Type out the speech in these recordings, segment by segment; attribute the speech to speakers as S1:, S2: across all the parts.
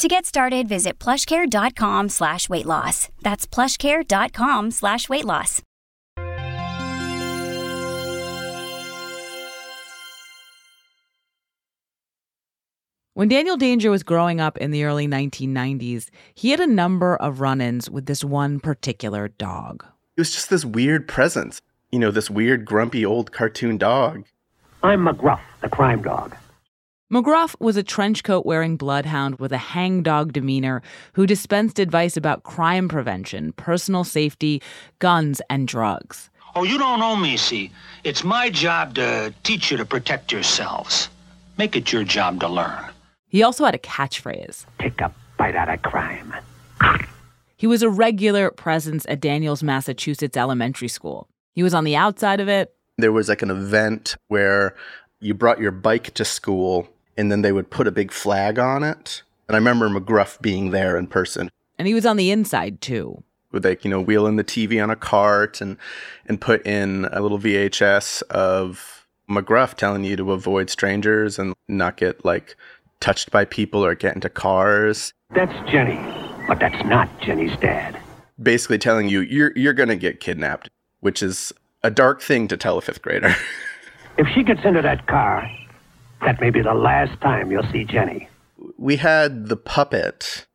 S1: To get started, visit plushcare.com slash weight loss. That's plushcare.com slash weight loss.
S2: When Daniel Danger was growing up in the early 1990s, he had a number of run ins with this one particular dog.
S3: It was just this weird presence. You know, this weird, grumpy old cartoon dog.
S4: I'm McGruff, the crime dog.
S2: McGruff was a trench coat wearing bloodhound with a hangdog demeanor who dispensed advice about crime prevention, personal safety, guns, and drugs.
S5: Oh, you don't know me, see. It's my job to teach you to protect yourselves. Make it your job to learn.
S2: He also had a catchphrase
S4: Take a bite out of crime.
S2: He was a regular presence at Daniels, Massachusetts elementary school. He was on the outside of it.
S3: There was like an event where you brought your bike to school and then they would put a big flag on it. And I remember McGruff being there in person.
S2: And he was on the inside too.
S3: With like, you know, wheeling the TV on a cart and and put in a little VHS of McGruff telling you to avoid strangers and not get like touched by people or get into cars.
S4: That's Jenny, but that's not Jenny's dad.
S3: Basically telling you you're you're gonna get kidnapped, which is a dark thing to tell a fifth grader.
S4: if she gets into that car, that may be the last time you'll see Jenny.
S3: We had the puppet.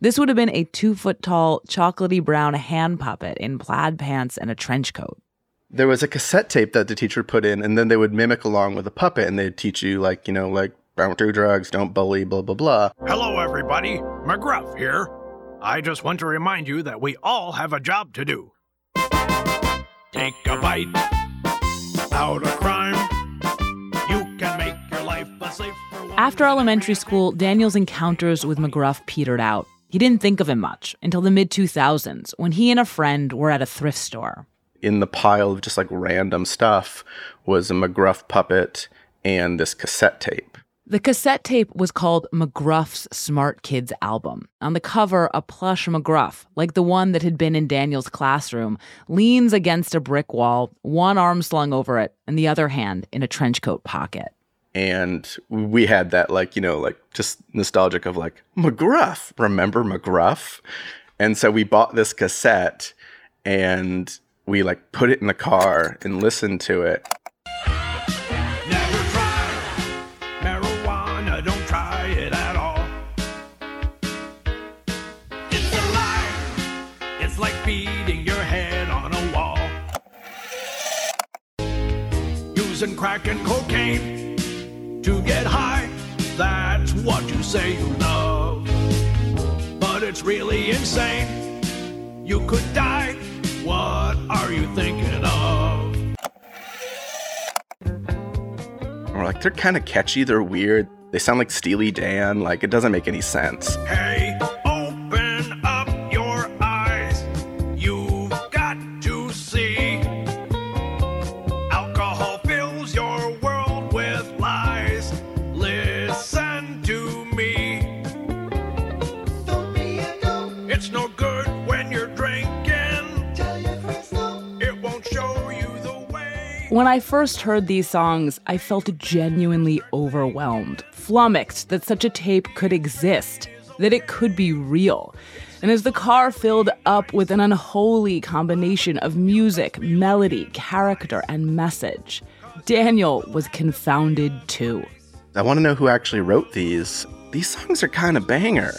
S2: This would have been a two foot tall, chocolatey brown hand puppet in plaid pants and a trench coat.
S3: There was a cassette tape that the teacher put in, and then they would mimic along with the puppet, and they'd teach you, like, you know, like, don't do drugs, don't bully, blah, blah, blah.
S6: Hello, everybody. McGruff here. I just want to remind you that we all have a job to do. Take a bite out of crime.
S2: After elementary school, Daniel's encounters with McGruff petered out. He didn't think of him much until the mid 2000s when he and a friend were at a thrift store.
S3: In the pile of just like random stuff was a McGruff puppet and this cassette tape.
S2: The cassette tape was called McGruff's Smart Kids album. On the cover, a plush McGruff, like the one that had been in Daniel's classroom, leans against a brick wall, one arm slung over it, and the other hand in a trench coat pocket.
S3: And we had that, like, you know, like just nostalgic of like, McGruff, remember McGruff? And so we bought this cassette and we like put it in the car and listened to it.
S6: Never try marijuana, don't try it at all. It's a lie. It's like beating your head on a wall. Using crack and cocaine to get high. That's what you say you love. But it's really insane. You could die. What are you thinking of?
S3: We're like, they're kind of catchy, they're weird. They sound like Steely Dan. Like, it doesn't make any sense.
S6: Hey, When
S2: I first heard these songs, I felt genuinely overwhelmed, flummoxed that such a tape could exist, that it could be real. And as the car filled up with an unholy combination of music, melody, character, and message, Daniel was confounded too.
S3: I want to know who actually wrote these. These songs are kind of banger.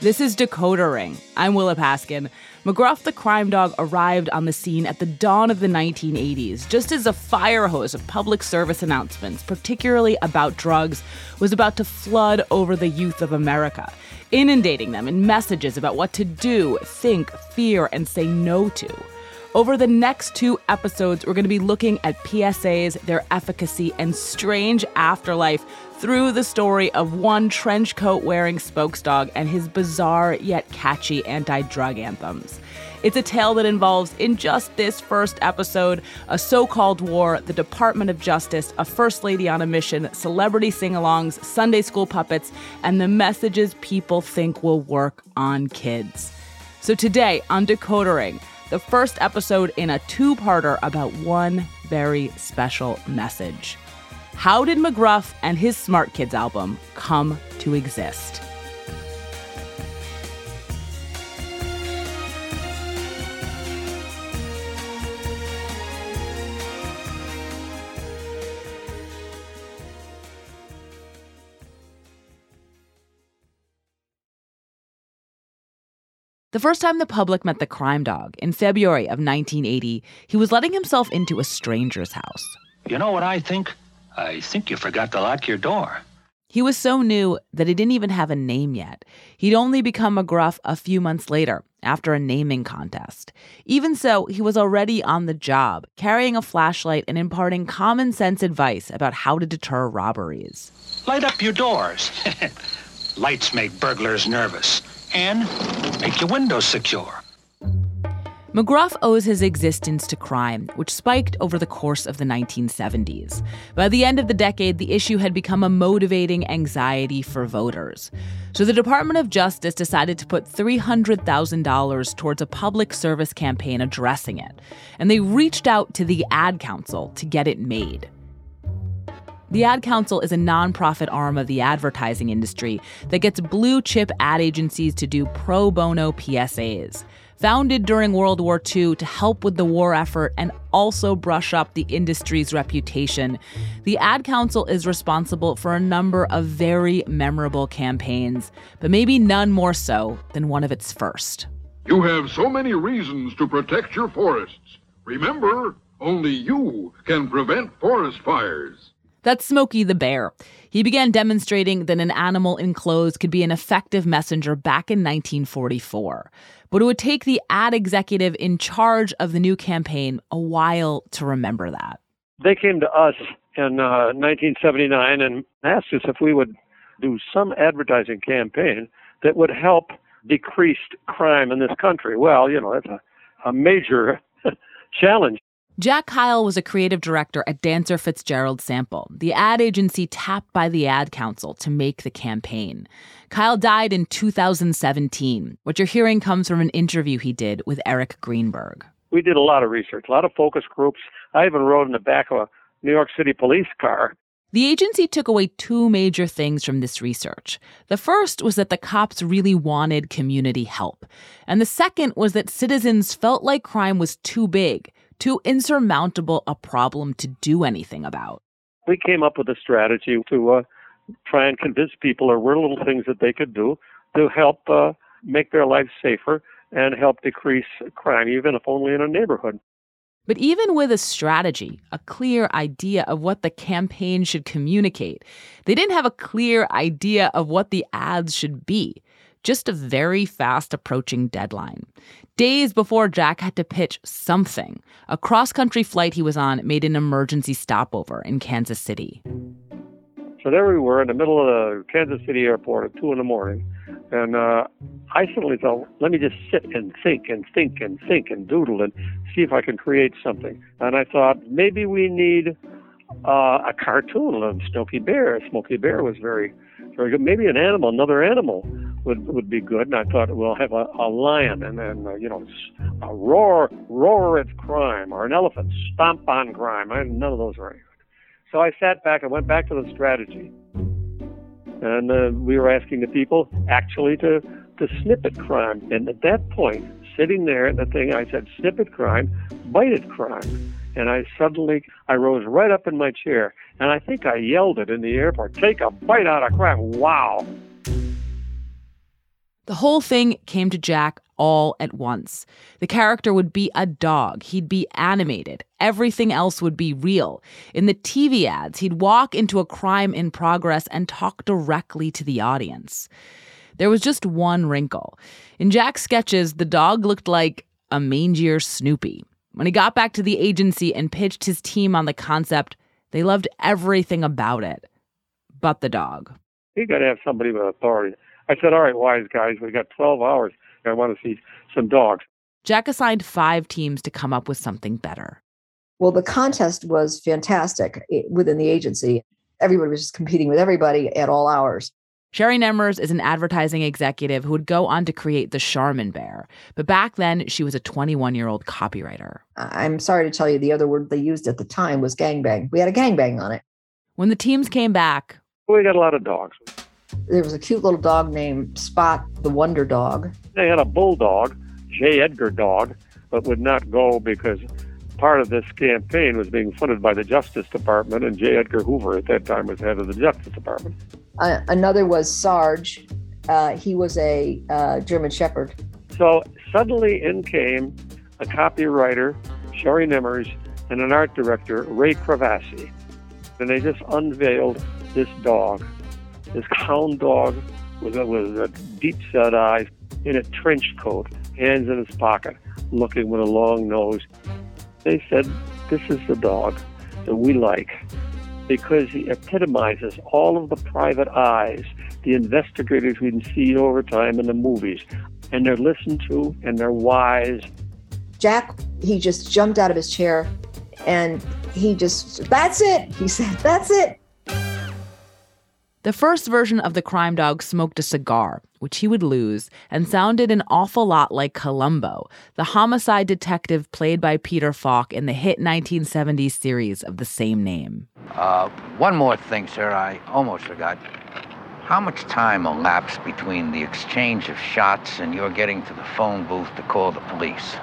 S2: This is Decoder Ring. I'm Willa Paskin. McGruff the crime dog arrived on the scene at the dawn of the 1980s, just as a fire hose of public service announcements, particularly about drugs, was about to flood over the youth of America, inundating them in messages about what to do, think, fear, and say no to. Over the next two episodes, we're going to be looking at PSAs, their efficacy, and strange afterlife through the story of one trench coat wearing spokesdog and his bizarre yet catchy anti drug anthems. It's a tale that involves, in just this first episode, a so called war, the Department of Justice, a First Lady on a mission, celebrity sing alongs, Sunday school puppets, and the messages people think will work on kids. So today on Decoder Ring, the first episode in a two parter about one very special message. How did McGruff and his Smart Kids album come to exist? The first time the public met the crime dog, in February of 1980, he was letting himself into a stranger's house.
S5: You know what I think? I think you forgot to lock your door.
S2: He was so new that he didn't even have a name yet. He'd only become McGruff a few months later, after a naming contest. Even so, he was already on the job, carrying a flashlight and imparting common sense advice about how to deter robberies.
S5: Light up your doors. Lights make burglars nervous and make your windows secure.
S2: McGruff owes his existence to crime, which spiked over the course of the 1970s. By the end of the decade, the issue had become a motivating anxiety for voters. So the Department of Justice decided to put $300,000 towards a public service campaign addressing it, and they reached out to the Ad Council to get it made. The Ad Council is a nonprofit arm of the advertising industry that gets blue chip ad agencies to do pro bono PSAs. Founded during World War II to help with the war effort and also brush up the industry's reputation, the Ad Council is responsible for a number of very memorable campaigns, but maybe none more so than one of its first.
S7: You have so many reasons to protect your forests. Remember, only you can prevent forest fires.
S2: That's Smokey the Bear. He began demonstrating that an animal in clothes could be an effective messenger back in 1944. But it would take the ad executive in charge of the new campaign a while to remember that.
S8: They came to us in uh, 1979 and asked us if we would do some advertising campaign that would help decrease crime in this country. Well, you know, that's a, a major challenge.
S2: Jack Kyle was a creative director at Dancer Fitzgerald Sample, the ad agency tapped by the Ad Council to make the campaign. Kyle died in 2017. What you're hearing comes from an interview he did with Eric Greenberg.
S8: We did a lot of research, a lot of focus groups. I even rode in the back of a New York City police car.
S2: The agency took away two major things from this research. The first was that the cops really wanted community help. And the second was that citizens felt like crime was too big too insurmountable a problem to do anything about.
S8: We came up with a strategy to uh, try and convince people there were little things that they could do to help uh, make their lives safer and help decrease crime, even if only in a neighborhood.
S2: But even with a strategy, a clear idea of what the campaign should communicate, they didn't have a clear idea of what the ads should be just a very fast approaching deadline. Days before Jack had to pitch something, a cross country flight he was on made an emergency stopover in Kansas City.
S8: So there we were in the middle of the Kansas City airport at 2 in the morning. And uh, I suddenly thought, let me just sit and think and think and think and doodle and see if I can create something. And I thought, maybe we need uh, a cartoon of Smokey Bear. Smokey Bear was very, very good. Maybe an animal, another animal would would be good. And I thought we'll have a, a lion and then uh, you know a roar roar at crime or an elephant stomp on crime. I, none of those are any good. So I sat back and went back to the strategy, and uh, we were asking the people actually to to snippet crime. And at that point, sitting there at the thing, I said snippet crime, bite at crime. And I suddenly, I rose right up in my chair, and I think I yelled it in the airport, take a bite out of crime. Wow.
S2: The whole thing came to Jack all at once. The character would be a dog. He'd be animated. Everything else would be real. In the TV ads, he'd walk into a crime in progress and talk directly to the audience. There was just one wrinkle. In Jack's sketches, the dog looked like a mangier Snoopy. When he got back to the agency and pitched his team on the concept, they loved everything about it, but the dog.
S8: You got to have somebody with authority. I said, all right, wise guys, we got 12 hours. I want to see some dogs.
S2: Jack assigned five teams to come up with something better.
S9: Well, the contest was fantastic within the agency. Everybody was just competing with everybody at all hours.
S2: Sherry Nemmers is an advertising executive who would go on to create the Charmin Bear. But back then, she was a 21 year old copywriter.
S9: I'm sorry to tell you, the other word they used at the time was gangbang. We had a gangbang on it.
S2: When the teams came back,
S8: we got a lot of dogs.
S9: There was a cute little dog named Spot the Wonder Dog.
S8: They had a bulldog, J. Edgar dog, but would not go because part of this campaign was being funded by the Justice Department, and J. Edgar Hoover at that time was head of the Justice Department.
S9: Uh, another was Sarge. Uh, he was a uh, German Shepherd.
S8: So suddenly in came a copywriter, Sherry Nemmers, and an art director, Ray Cravassi. And they just unveiled this dog, this hound dog with a, with a deep set eyes in a trench coat, hands in his pocket, looking with a long nose. They said, This is the dog that we like because he epitomizes all of the private eyes, the investigators we see over time in the movies. And they're listened to and they're wise.
S9: Jack, he just jumped out of his chair and he just, that's it. He said, that's it.
S2: The first version of the crime dog smoked a cigar, which he would lose, and sounded an awful lot like Columbo, the homicide detective played by Peter Falk in the hit 1970s series of the same name.
S10: Uh, one more thing, sir, I almost forgot. How much time elapsed between the exchange of shots and your getting to the phone booth to call the police?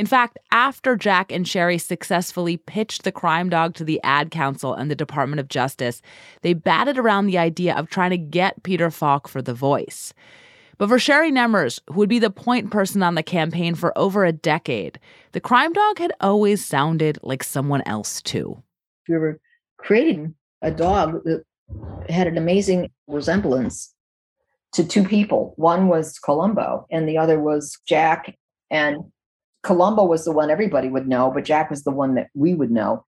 S2: In fact, after Jack and Sherry successfully pitched the crime dog to the Ad Council and the Department of Justice, they batted around the idea of trying to get Peter Falk for the voice. But for Sherry Nemmers, who would be the point person on the campaign for over a decade, the crime dog had always sounded like someone else too.
S9: We were creating a dog that had an amazing resemblance to two people. One was Columbo, and the other was Jack. And Columbo was the one everybody would know, but Jack was the one that we would know.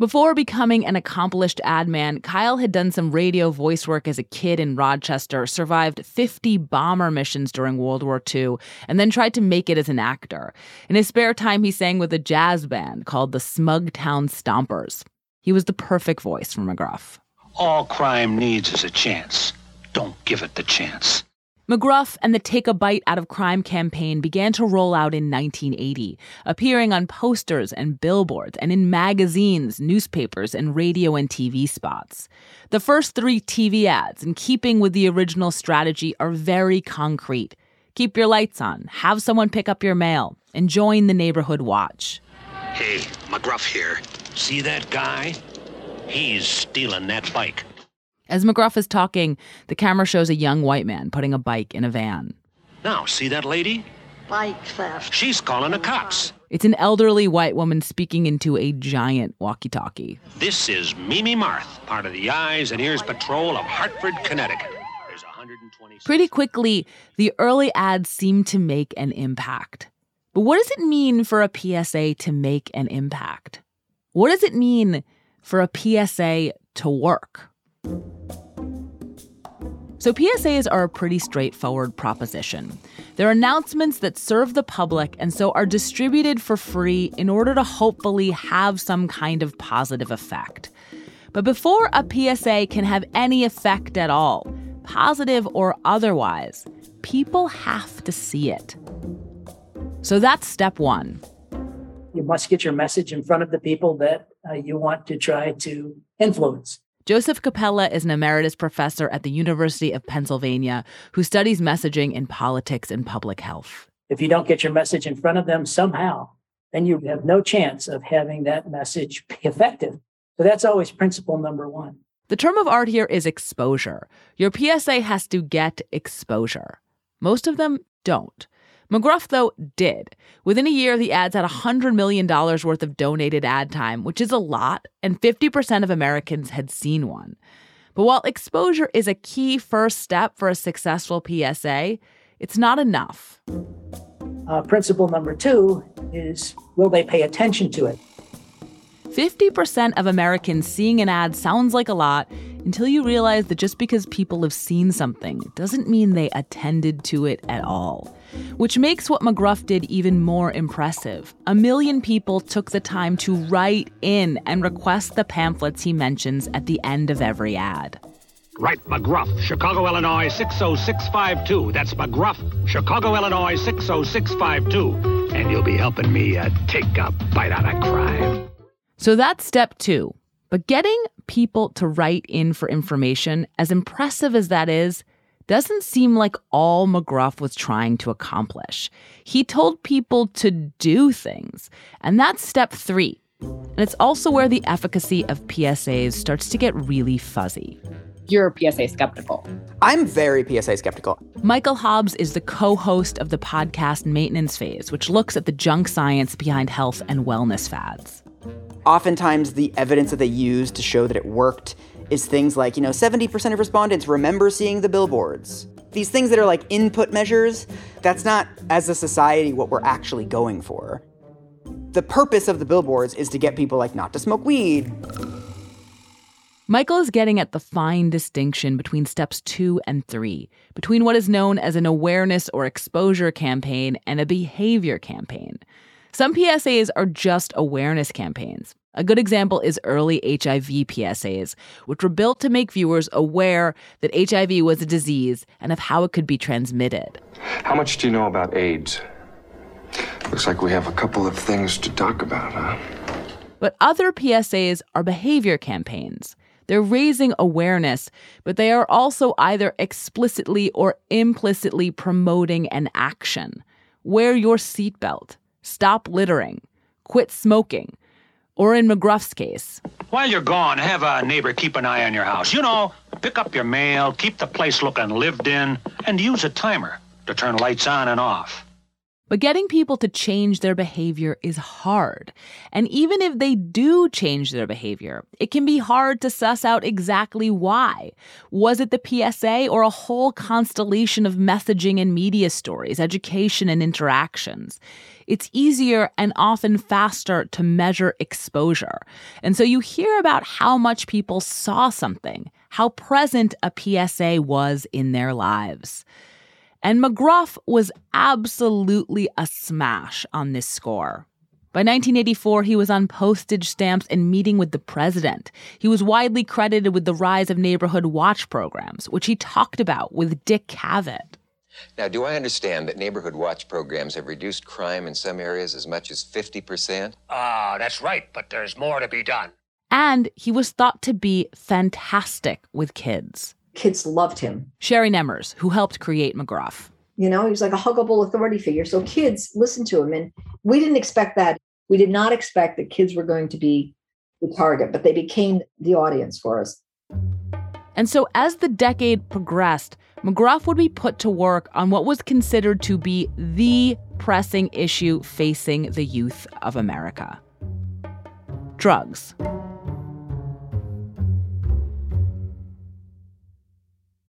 S2: Before becoming an accomplished ad man, Kyle had done some radio voice work as a kid in Rochester, survived 50 bomber missions during World War II, and then tried to make it as an actor. In his spare time, he sang with a jazz band called the Smugtown Stompers. He was the perfect voice for McGruff.
S5: All crime needs is a chance. Don't give it the chance.
S2: McGruff and the Take a Bite Out of Crime campaign began to roll out in 1980, appearing on posters and billboards and in magazines, newspapers, and radio and TV spots. The first three TV ads, in keeping with the original strategy, are very concrete. Keep your lights on, have someone pick up your mail, and join the neighborhood watch.
S11: Hey, McGruff here. See that guy? He's stealing that bike.
S2: As McGruff is talking, the camera shows a young white man putting a bike in a van.
S11: Now, see that lady?
S12: Bike theft.
S11: She's calling the cops.
S2: It's an elderly white woman speaking into a giant walkie talkie.
S11: This is Mimi Marth, part of the Eyes and Ears Patrol of Hartford, Connecticut.
S2: Pretty quickly, the early ads seem to make an impact. But what does it mean for a PSA to make an impact? What does it mean for a PSA to work? So, PSAs are a pretty straightforward proposition. They're announcements that serve the public and so are distributed for free in order to hopefully have some kind of positive effect. But before a PSA can have any effect at all, positive or otherwise, people have to see it. So that's step one.
S13: You must get your message in front of the people that uh, you want to try to influence.
S2: Joseph Cappella is an emeritus professor at the University of Pennsylvania who studies messaging in politics and public health.
S13: If you don't get your message in front of them somehow, then you have no chance of having that message be effective. So that's always principle number one.
S2: The term of art here is exposure. Your PSA has to get exposure. Most of them don't. McGruff, though, did. Within a year, the ads had $100 million worth of donated ad time, which is a lot, and 50% of Americans had seen one. But while exposure is a key first step for a successful PSA, it's not enough.
S13: uh, principle number two is will they pay attention to it?
S2: 50% of Americans seeing an ad sounds like a lot until you realize that just because people have seen something doesn't mean they attended to it at all. Which makes what McGruff did even more impressive. A million people took the time to write in and request the pamphlets he mentions at the end of every ad.
S11: Write McGruff, Chicago, Illinois 60652. That's McGruff, Chicago, Illinois 60652. And you'll be helping me uh, take a bite out of crime.
S2: So that's step two. But getting people to write in for information, as impressive as that is, doesn't seem like all McGruff was trying to accomplish. He told people to do things, and that's step three. And it's also where the efficacy of PSAs starts to get really fuzzy.
S12: You're PSA skeptical.
S14: I'm very PSA skeptical.
S2: Michael Hobbs is the co host of the podcast Maintenance Phase, which looks at the junk science behind health and wellness fads.
S14: Oftentimes, the evidence that they use to show that it worked is things like, you know, 70% of respondents remember seeing the billboards. These things that are like input measures, that's not, as a society, what we're actually going for. The purpose of the billboards is to get people like not to smoke weed.
S2: Michael is getting at the fine distinction between steps two and three, between what is known as an awareness or exposure campaign and a behavior campaign. Some PSAs are just awareness campaigns. A good example is early HIV PSAs, which were built to make viewers aware that HIV was a disease and of how it could be transmitted.
S15: How much do you know about AIDS? Looks like we have a couple of things to talk about, huh?
S2: But other PSAs are behavior campaigns. They're raising awareness, but they are also either explicitly or implicitly promoting an action. Wear your seatbelt stop littering, quit smoking, or in McGruff's case.
S5: While you're gone, have a neighbor keep an eye on your house. You know, pick up your mail, keep the place looking lived in, and use a timer to turn lights on and off.
S2: But getting people to change their behavior is hard. And even if they do change their behavior, it can be hard to suss out exactly why. Was it the PSA or a whole constellation of messaging and media stories, education and interactions? It's easier and often faster to measure exposure. And so you hear about how much people saw something, how present a PSA was in their lives. And McGruff was absolutely a smash on this score. By 1984, he was on postage stamps and meeting with the president. He was widely credited with the rise of neighborhood watch programs, which he talked about with Dick Cavett.
S16: Now, do I understand that neighborhood watch programs have reduced crime in some areas as much as 50%?
S11: Ah, uh, that's right, but there's more to be done.
S2: And he was thought to be fantastic with kids
S9: kids loved him.
S2: Sherry Nemmers, who helped create McGruff.
S9: You know, he was like a huggable authority figure. So kids listened to him. And we didn't expect that. We did not expect that kids were going to be the target, but they became the audience for us.
S2: And so as the decade progressed, McGruff would be put to work on what was considered to be the pressing issue facing the youth of America drugs.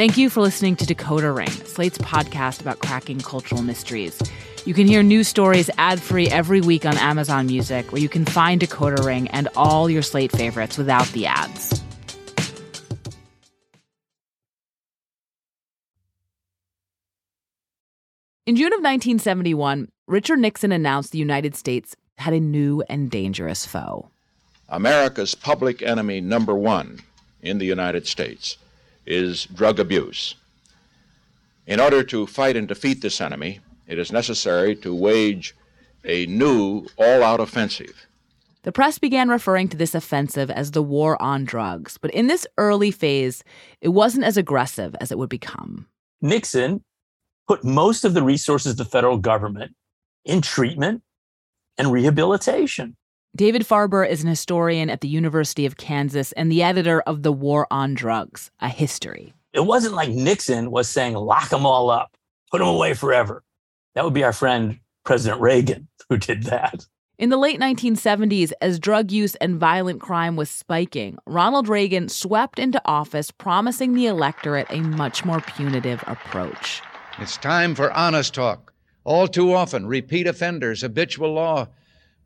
S2: Thank you for listening to Decoder Ring, Slate's podcast about cracking cultural mysteries. You can hear new stories ad free every week on Amazon Music, where you can find Decoder Ring and all your Slate favorites without the ads. In June of 1971, Richard Nixon announced the United States had a new and dangerous foe.
S17: America's public enemy number one in the United States is drug abuse. In order to fight and defeat this enemy, it is necessary to wage a new all out offensive.
S2: The press began referring to this offensive as the war on drugs, but in this early phase, it wasn't as aggressive as it would become.
S18: Nixon put most of the resources of the federal government in treatment and rehabilitation.
S2: David Farber is an historian at the University of Kansas and the editor of The War on Drugs, a history.
S18: It wasn't like Nixon was saying, lock them all up, put them away forever. That would be our friend President Reagan who did that.
S2: In the late 1970s, as drug use and violent crime was spiking, Ronald Reagan swept into office promising the electorate a much more punitive approach.
S19: It's time for honest talk. All too often, repeat offenders, habitual law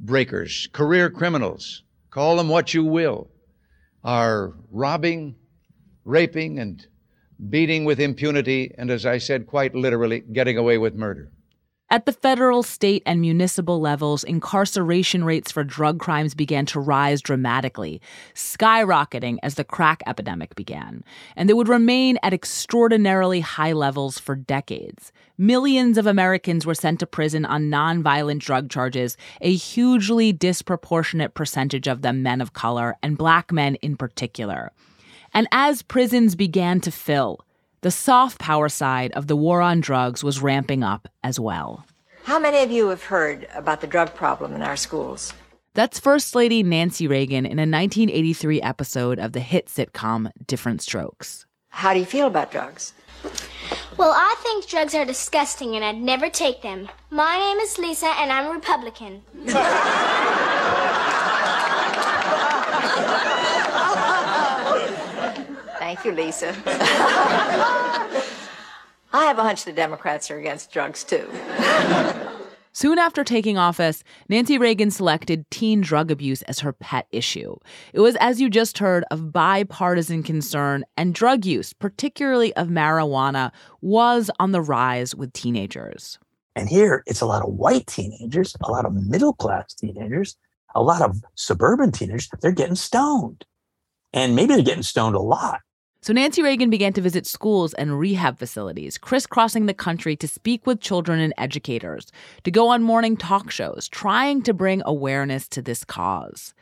S19: breakers, career criminals, call them what you will, are robbing, raping, and beating with impunity, and as I said, quite literally, getting away with murder.
S2: At the federal, state, and municipal levels, incarceration rates for drug crimes began to rise dramatically, skyrocketing as the crack epidemic began. And they would remain at extraordinarily high levels for decades. Millions of Americans were sent to prison on nonviolent drug charges, a hugely disproportionate percentage of them men of color, and black men in particular. And as prisons began to fill, the soft power side of the war on drugs was ramping up as well.
S20: How many of you have heard about the drug problem in our schools?
S2: That's First Lady Nancy Reagan in a 1983 episode of the hit sitcom Diff'rent Strokes.
S20: How do you feel about drugs?
S21: Well, I think drugs are disgusting and I'd never take them. My name is Lisa and I'm a Republican.
S20: Thank you, Lisa. I have a hunch the Democrats are against drugs, too.
S2: Soon after taking office, Nancy Reagan selected teen drug abuse as her pet issue. It was, as you just heard, of bipartisan concern, and drug use, particularly of marijuana, was on the rise with teenagers.
S18: And here it's a lot of white teenagers, a lot of middle class teenagers, a lot of suburban teenagers. They're getting stoned. And maybe they're getting stoned a lot.
S2: So Nancy Reagan began to visit schools and rehab facilities, crisscrossing the country to speak with children and educators, to go on morning talk shows, trying to bring awareness to this cause.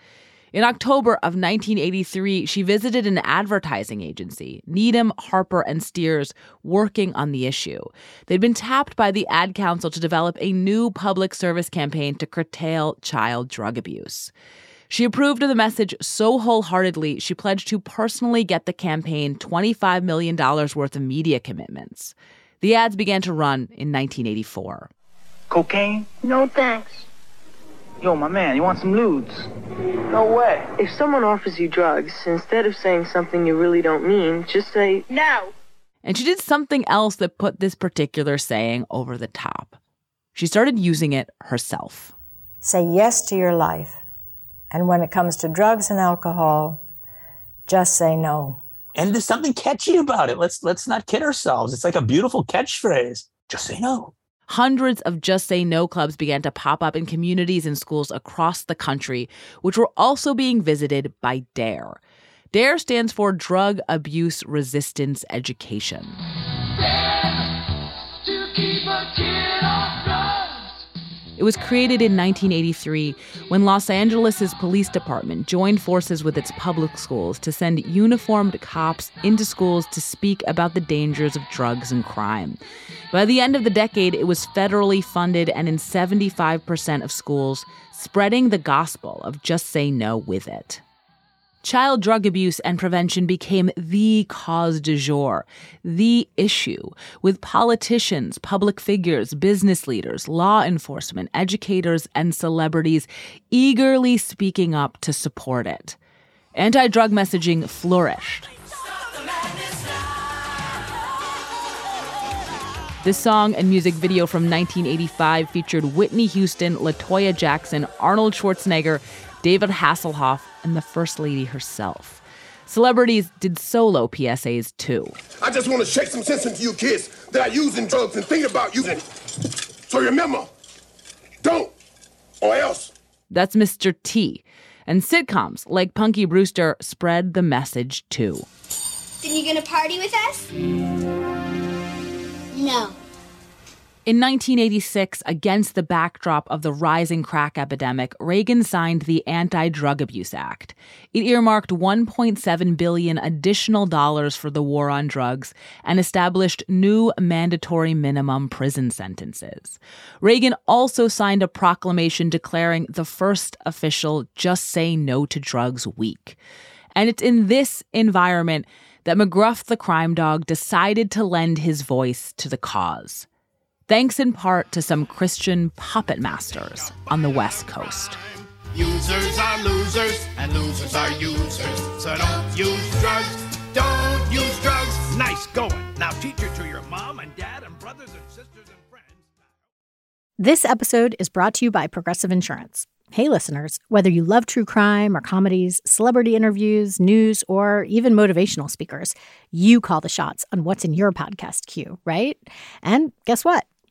S2: In October of 1983, she visited an advertising agency, Needham, Harper, and Steers, working on the issue. They'd been tapped by the Ad Council to develop a new public service campaign to curtail child drug abuse. She approved of the message so wholeheartedly, she pledged to personally get the campaign $25 million worth of media commitments. The ads began to run in 1984.
S22: Cocaine?
S21: No thanks.
S22: Yo, my man, you want some ludes?
S23: No way. If someone offers you drugs, instead of saying something you really don't mean, just say
S21: no.
S2: And she did something else that put this particular saying over the top. She started using it herself.
S24: Say yes to your life. And when it comes to drugs and alcohol, just say no.
S18: And there's something catchy about it. Let's let's not kid ourselves. It's like a beautiful catchphrase. Just say no.
S2: Hundreds of Just Say No clubs began to pop up in communities and schools across the country, which were also being visited by DARE. DARE stands for Drug Abuse Resistance Education. It was created in 1983 when Los Angeles' police department joined forces with its public schools to send uniformed cops into schools to speak about the dangers of drugs and crime. By the end of the decade, it was federally funded and in 75% of schools, spreading the gospel of just say no with it. Child drug abuse and prevention became the cause du jour, the issue, with politicians, public figures, business leaders, law enforcement, educators, and celebrities eagerly speaking up to support it. Anti drug messaging flourished. This song and music video from 1985 featured Whitney Houston, Latoya Jackson, Arnold Schwarzenegger, David Hasselhoff, and the First Lady herself. Celebrities did solo PSAs too.
S25: I just want to shake some sense into you kids that are using drugs and thinking about using. So remember, don't, or else.
S2: That's Mr. T. And sitcoms like Punky Brewster spread the message too.
S21: Then you gonna party with us? No.
S2: In 1986, against the backdrop of the rising crack epidemic, Reagan signed the Anti-Drug Abuse Act. It earmarked 1.7 billion additional dollars for the war on drugs and established new mandatory minimum prison sentences. Reagan also signed a proclamation declaring the first official Just Say No to Drugs week. And it's in this environment that McGruff the crime dog decided to lend his voice to the cause thanks in part to some Christian puppet masters on the West Coast.
S26: Users are losers, and losers are users. So don't use drugs. Don't use drugs. Nice going. Now teach it to your mom and dad and brothers and sisters and friends.
S27: This episode is brought to you by Progressive Insurance. Hey, listeners, whether you love true crime or comedies, celebrity interviews, news, or even motivational speakers, you call the shots on what's in your podcast queue, right? And guess what?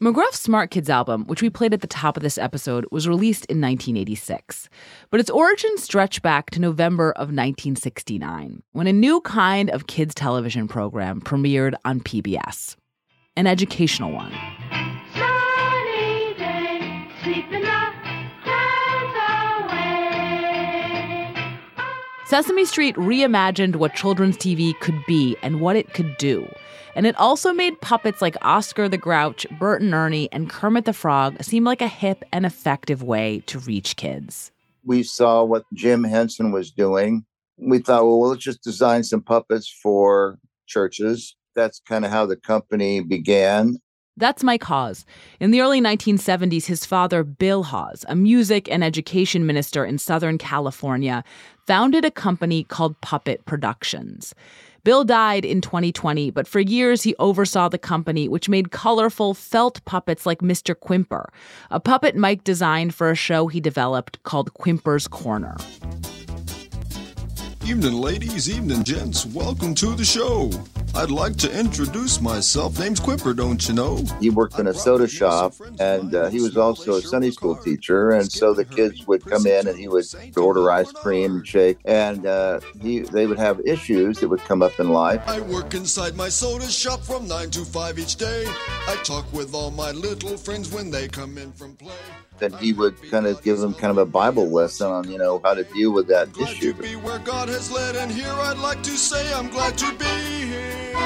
S2: McGruff's Smart Kids album, which we played at the top of this episode, was released in 1986. But its origins stretch back to November of 1969, when a new kind of kids' television program premiered on PBS an educational one. Sesame Street reimagined what children's TV could be and what it could do. And it also made puppets like Oscar the Grouch, Bert and Ernie, and Kermit the Frog seem like a hip and effective way to reach kids.
S28: We saw what Jim Henson was doing. We thought, well, let's just design some puppets for churches. That's kind of how the company began.
S2: That's Mike Hawes. In the early 1970s, his father, Bill Hawes, a music and education minister in Southern California, founded a company called Puppet Productions. Bill died in 2020, but for years he oversaw the company, which made colorful felt puppets like Mr. Quimper, a puppet Mike designed for a show he developed called Quimper's Corner.
S29: Evening, ladies, evening, gents. Welcome to the show. I'd like to introduce myself. Name's Quimper, don't you know?
S28: He worked in a soda shop, and uh, he was also a Sunday school teacher. And so the kids would come in, and he would order ice cream and shake, and uh, he they would have issues that would come up in life.
S29: I work inside my soda shop from nine to five each day. I talk with all my little friends when they come in from play.
S28: Then he would kind of give them kind of a Bible lesson on, you know, how to deal with that
S29: glad
S28: issue.
S29: To be where God has led, and here I'd like to say I'm glad to be here.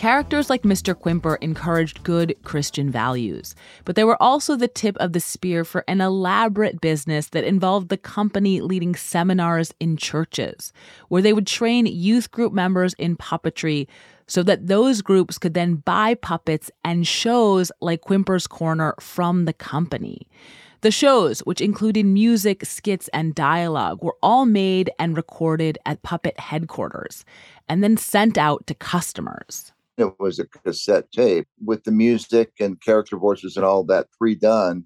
S2: Characters like Mr. Quimper encouraged good Christian values, but they were also the tip of the spear for an elaborate business that involved the company leading seminars in churches, where they would train youth group members in puppetry so that those groups could then buy puppets and shows like Quimper's Corner from the company. The shows, which included music, skits, and dialogue, were all made and recorded at Puppet headquarters and then sent out to customers.
S28: It was a cassette tape with the music and character voices and all that pre done.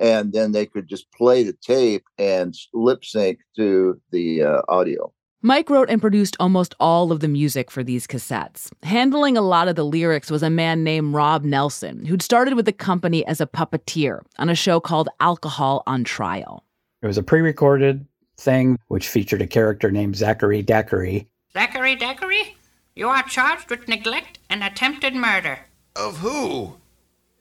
S28: And then they could just play the tape and lip sync to the uh, audio.
S2: Mike wrote and produced almost all of the music for these cassettes. Handling a lot of the lyrics was a man named Rob Nelson, who'd started with the company as a puppeteer on a show called Alcohol on Trial.
S30: It was a pre recorded thing which featured a character named Zachary Daiquiri.
S31: Zachary Daiquiri?
S32: You are charged with neglect and attempted murder.
S25: Of who?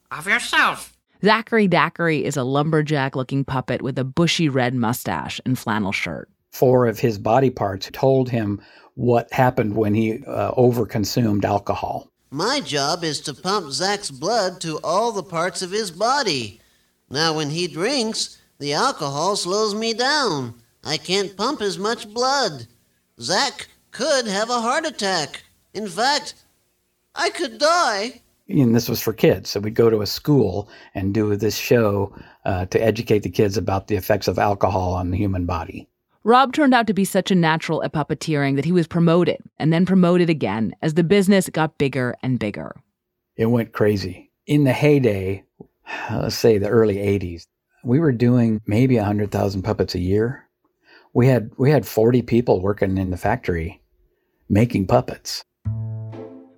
S32: Of yourself.
S2: Zachary Daiquiri is a lumberjack looking puppet with a bushy red mustache and flannel shirt.
S18: Four of his body parts told him what happened when he uh, overconsumed alcohol.
S33: My job is to pump Zach's blood to all the parts of his body. Now, when he drinks, the alcohol slows me down. I can't pump as much blood. Zach could have a heart attack. In fact, I could die.
S18: And this was for kids. So we'd go to a school and do this show uh, to educate the kids about the effects of alcohol on the human body.
S2: Rob turned out to be such a natural at puppeteering that he was promoted and then promoted again as the business got bigger and bigger.
S18: It went crazy. In the heyday, let's say the early 80s, we were doing maybe 100,000 puppets a year. We had we had 40 people working in the factory making puppets.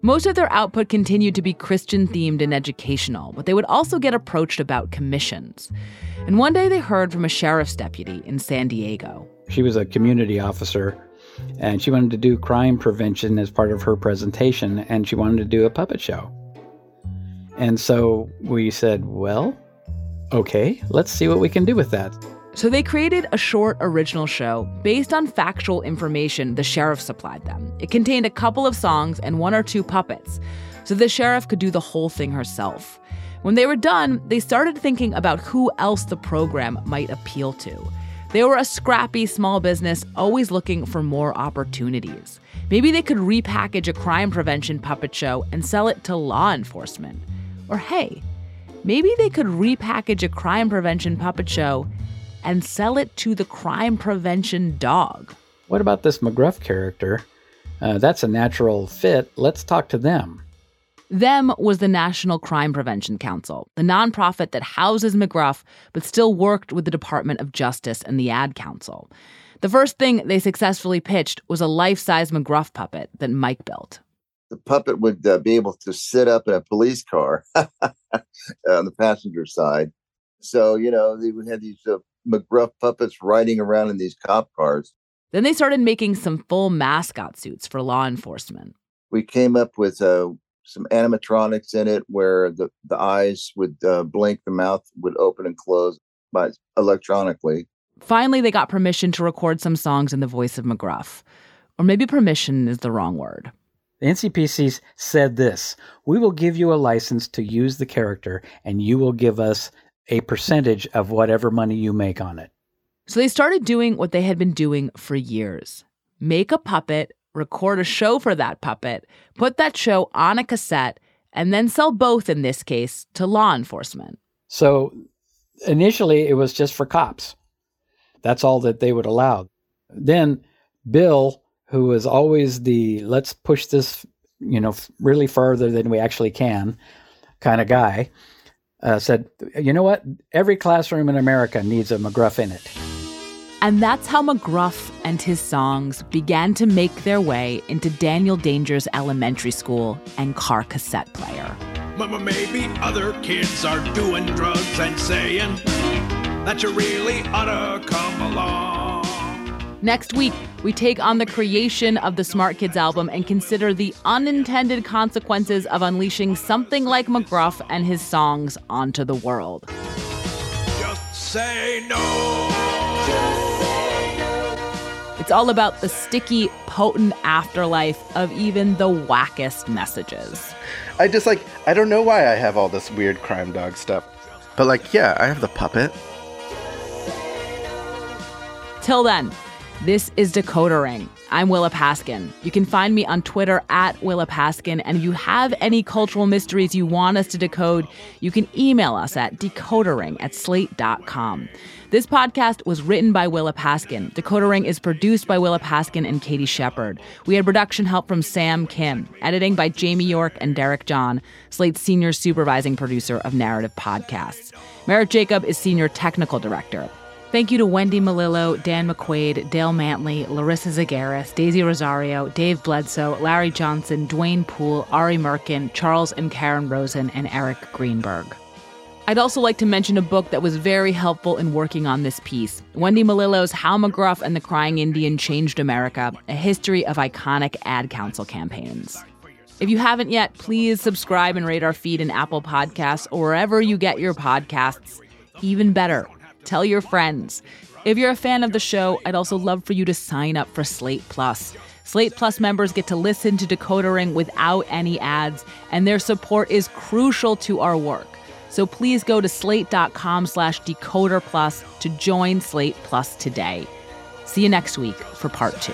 S2: Most of their output continued to be Christian themed and educational, but they would also get approached about commissions. And one day they heard from a sheriff's deputy in San Diego.
S18: She was a community officer and she wanted to do crime prevention as part of her presentation and she wanted to do a puppet show. And so we said, well, okay, let's see what we can do with that.
S2: So they created a short original show based on factual information the sheriff supplied them. It contained a couple of songs and one or two puppets, so the sheriff could do the whole thing herself. When they were done, they started thinking about who else the program might appeal to. They were a scrappy small business always looking for more opportunities. Maybe they could repackage a crime prevention puppet show and sell it to law enforcement. Or hey, maybe they could repackage a crime prevention puppet show and sell it to the crime prevention dog.
S18: What about this McGruff character? Uh, that's a natural fit. Let's talk to them.
S2: Them was the National Crime Prevention Council, the nonprofit that houses McGruff but still worked with the Department of Justice and the Ad Council. The first thing they successfully pitched was a life size McGruff puppet that Mike built.
S28: The puppet would uh, be able to sit up in a police car on the passenger side. So, you know, they would have these uh, McGruff puppets riding around in these cop cars.
S2: Then they started making some full mascot suits for law enforcement.
S28: We came up with uh, some animatronics in it where the, the eyes would uh, blink, the mouth would open and close by electronically.
S2: Finally, they got permission to record some songs in the voice of McGruff. Or maybe permission is the wrong word.
S18: The NCPC said this We will give you a license to use the character, and you will give us a percentage of whatever money you make on it.
S2: So they started doing what they had been doing for years make a puppet, record a show for that puppet, put that show on a cassette, and then sell both, in this case, to law enforcement.
S18: So initially, it was just for cops. That's all that they would allow. Then Bill, who was always the let's push this, you know, really further than we actually can kind of guy, uh, said, you know what? Every classroom in America needs a McGruff in it.
S2: And that's how McGruff and his songs began to make their way into Daniel Danger's elementary school and car cassette player.
S26: Mama, maybe other kids are doing drugs and saying that you really ought to come along.
S2: Next week, we take on the creation of the Smart Kids album and consider the unintended consequences of unleashing something like McGruff and his songs onto the world.
S26: Just say no.
S2: It's all about the sticky, potent afterlife of even the wackest messages.
S34: I just like, I don't know why I have all this weird crime dog stuff. But like, yeah, I have the puppet.
S2: Till then, this is Decoder Ring. I'm Willa Paskin. You can find me on Twitter at Willa Paskin. And if you have any cultural mysteries you want us to decode, you can email us at decodering at slate.com. This podcast was written by Willa Paskin. Decoder Ring is produced by Willa Paskin and Katie Shepard. We had production help from Sam Kim, editing by Jamie York and Derek John, Slate's senior supervising producer of narrative podcasts. Merritt Jacob is senior technical director. Thank you to Wendy Melillo, Dan McQuaid, Dale Mantley, Larissa Zagaris, Daisy Rosario, Dave Bledsoe, Larry Johnson, Dwayne Poole, Ari Merkin, Charles and Karen Rosen, and Eric Greenberg. I'd also like to mention a book that was very helpful in working on this piece Wendy Melillo's How McGruff and the Crying Indian Changed America A History of Iconic Ad Council Campaigns. If you haven't yet, please subscribe and rate our feed in Apple Podcasts or wherever you get your podcasts. Even better, tell your friends. If you're a fan of the show, I'd also love for you to sign up for Slate Plus. Slate Plus members get to listen to Decoder Ring without any ads, and their support is crucial to our work. So please go to slate.com slash decoder plus to join Slate Plus today. See you next week for part two.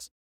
S35: plus.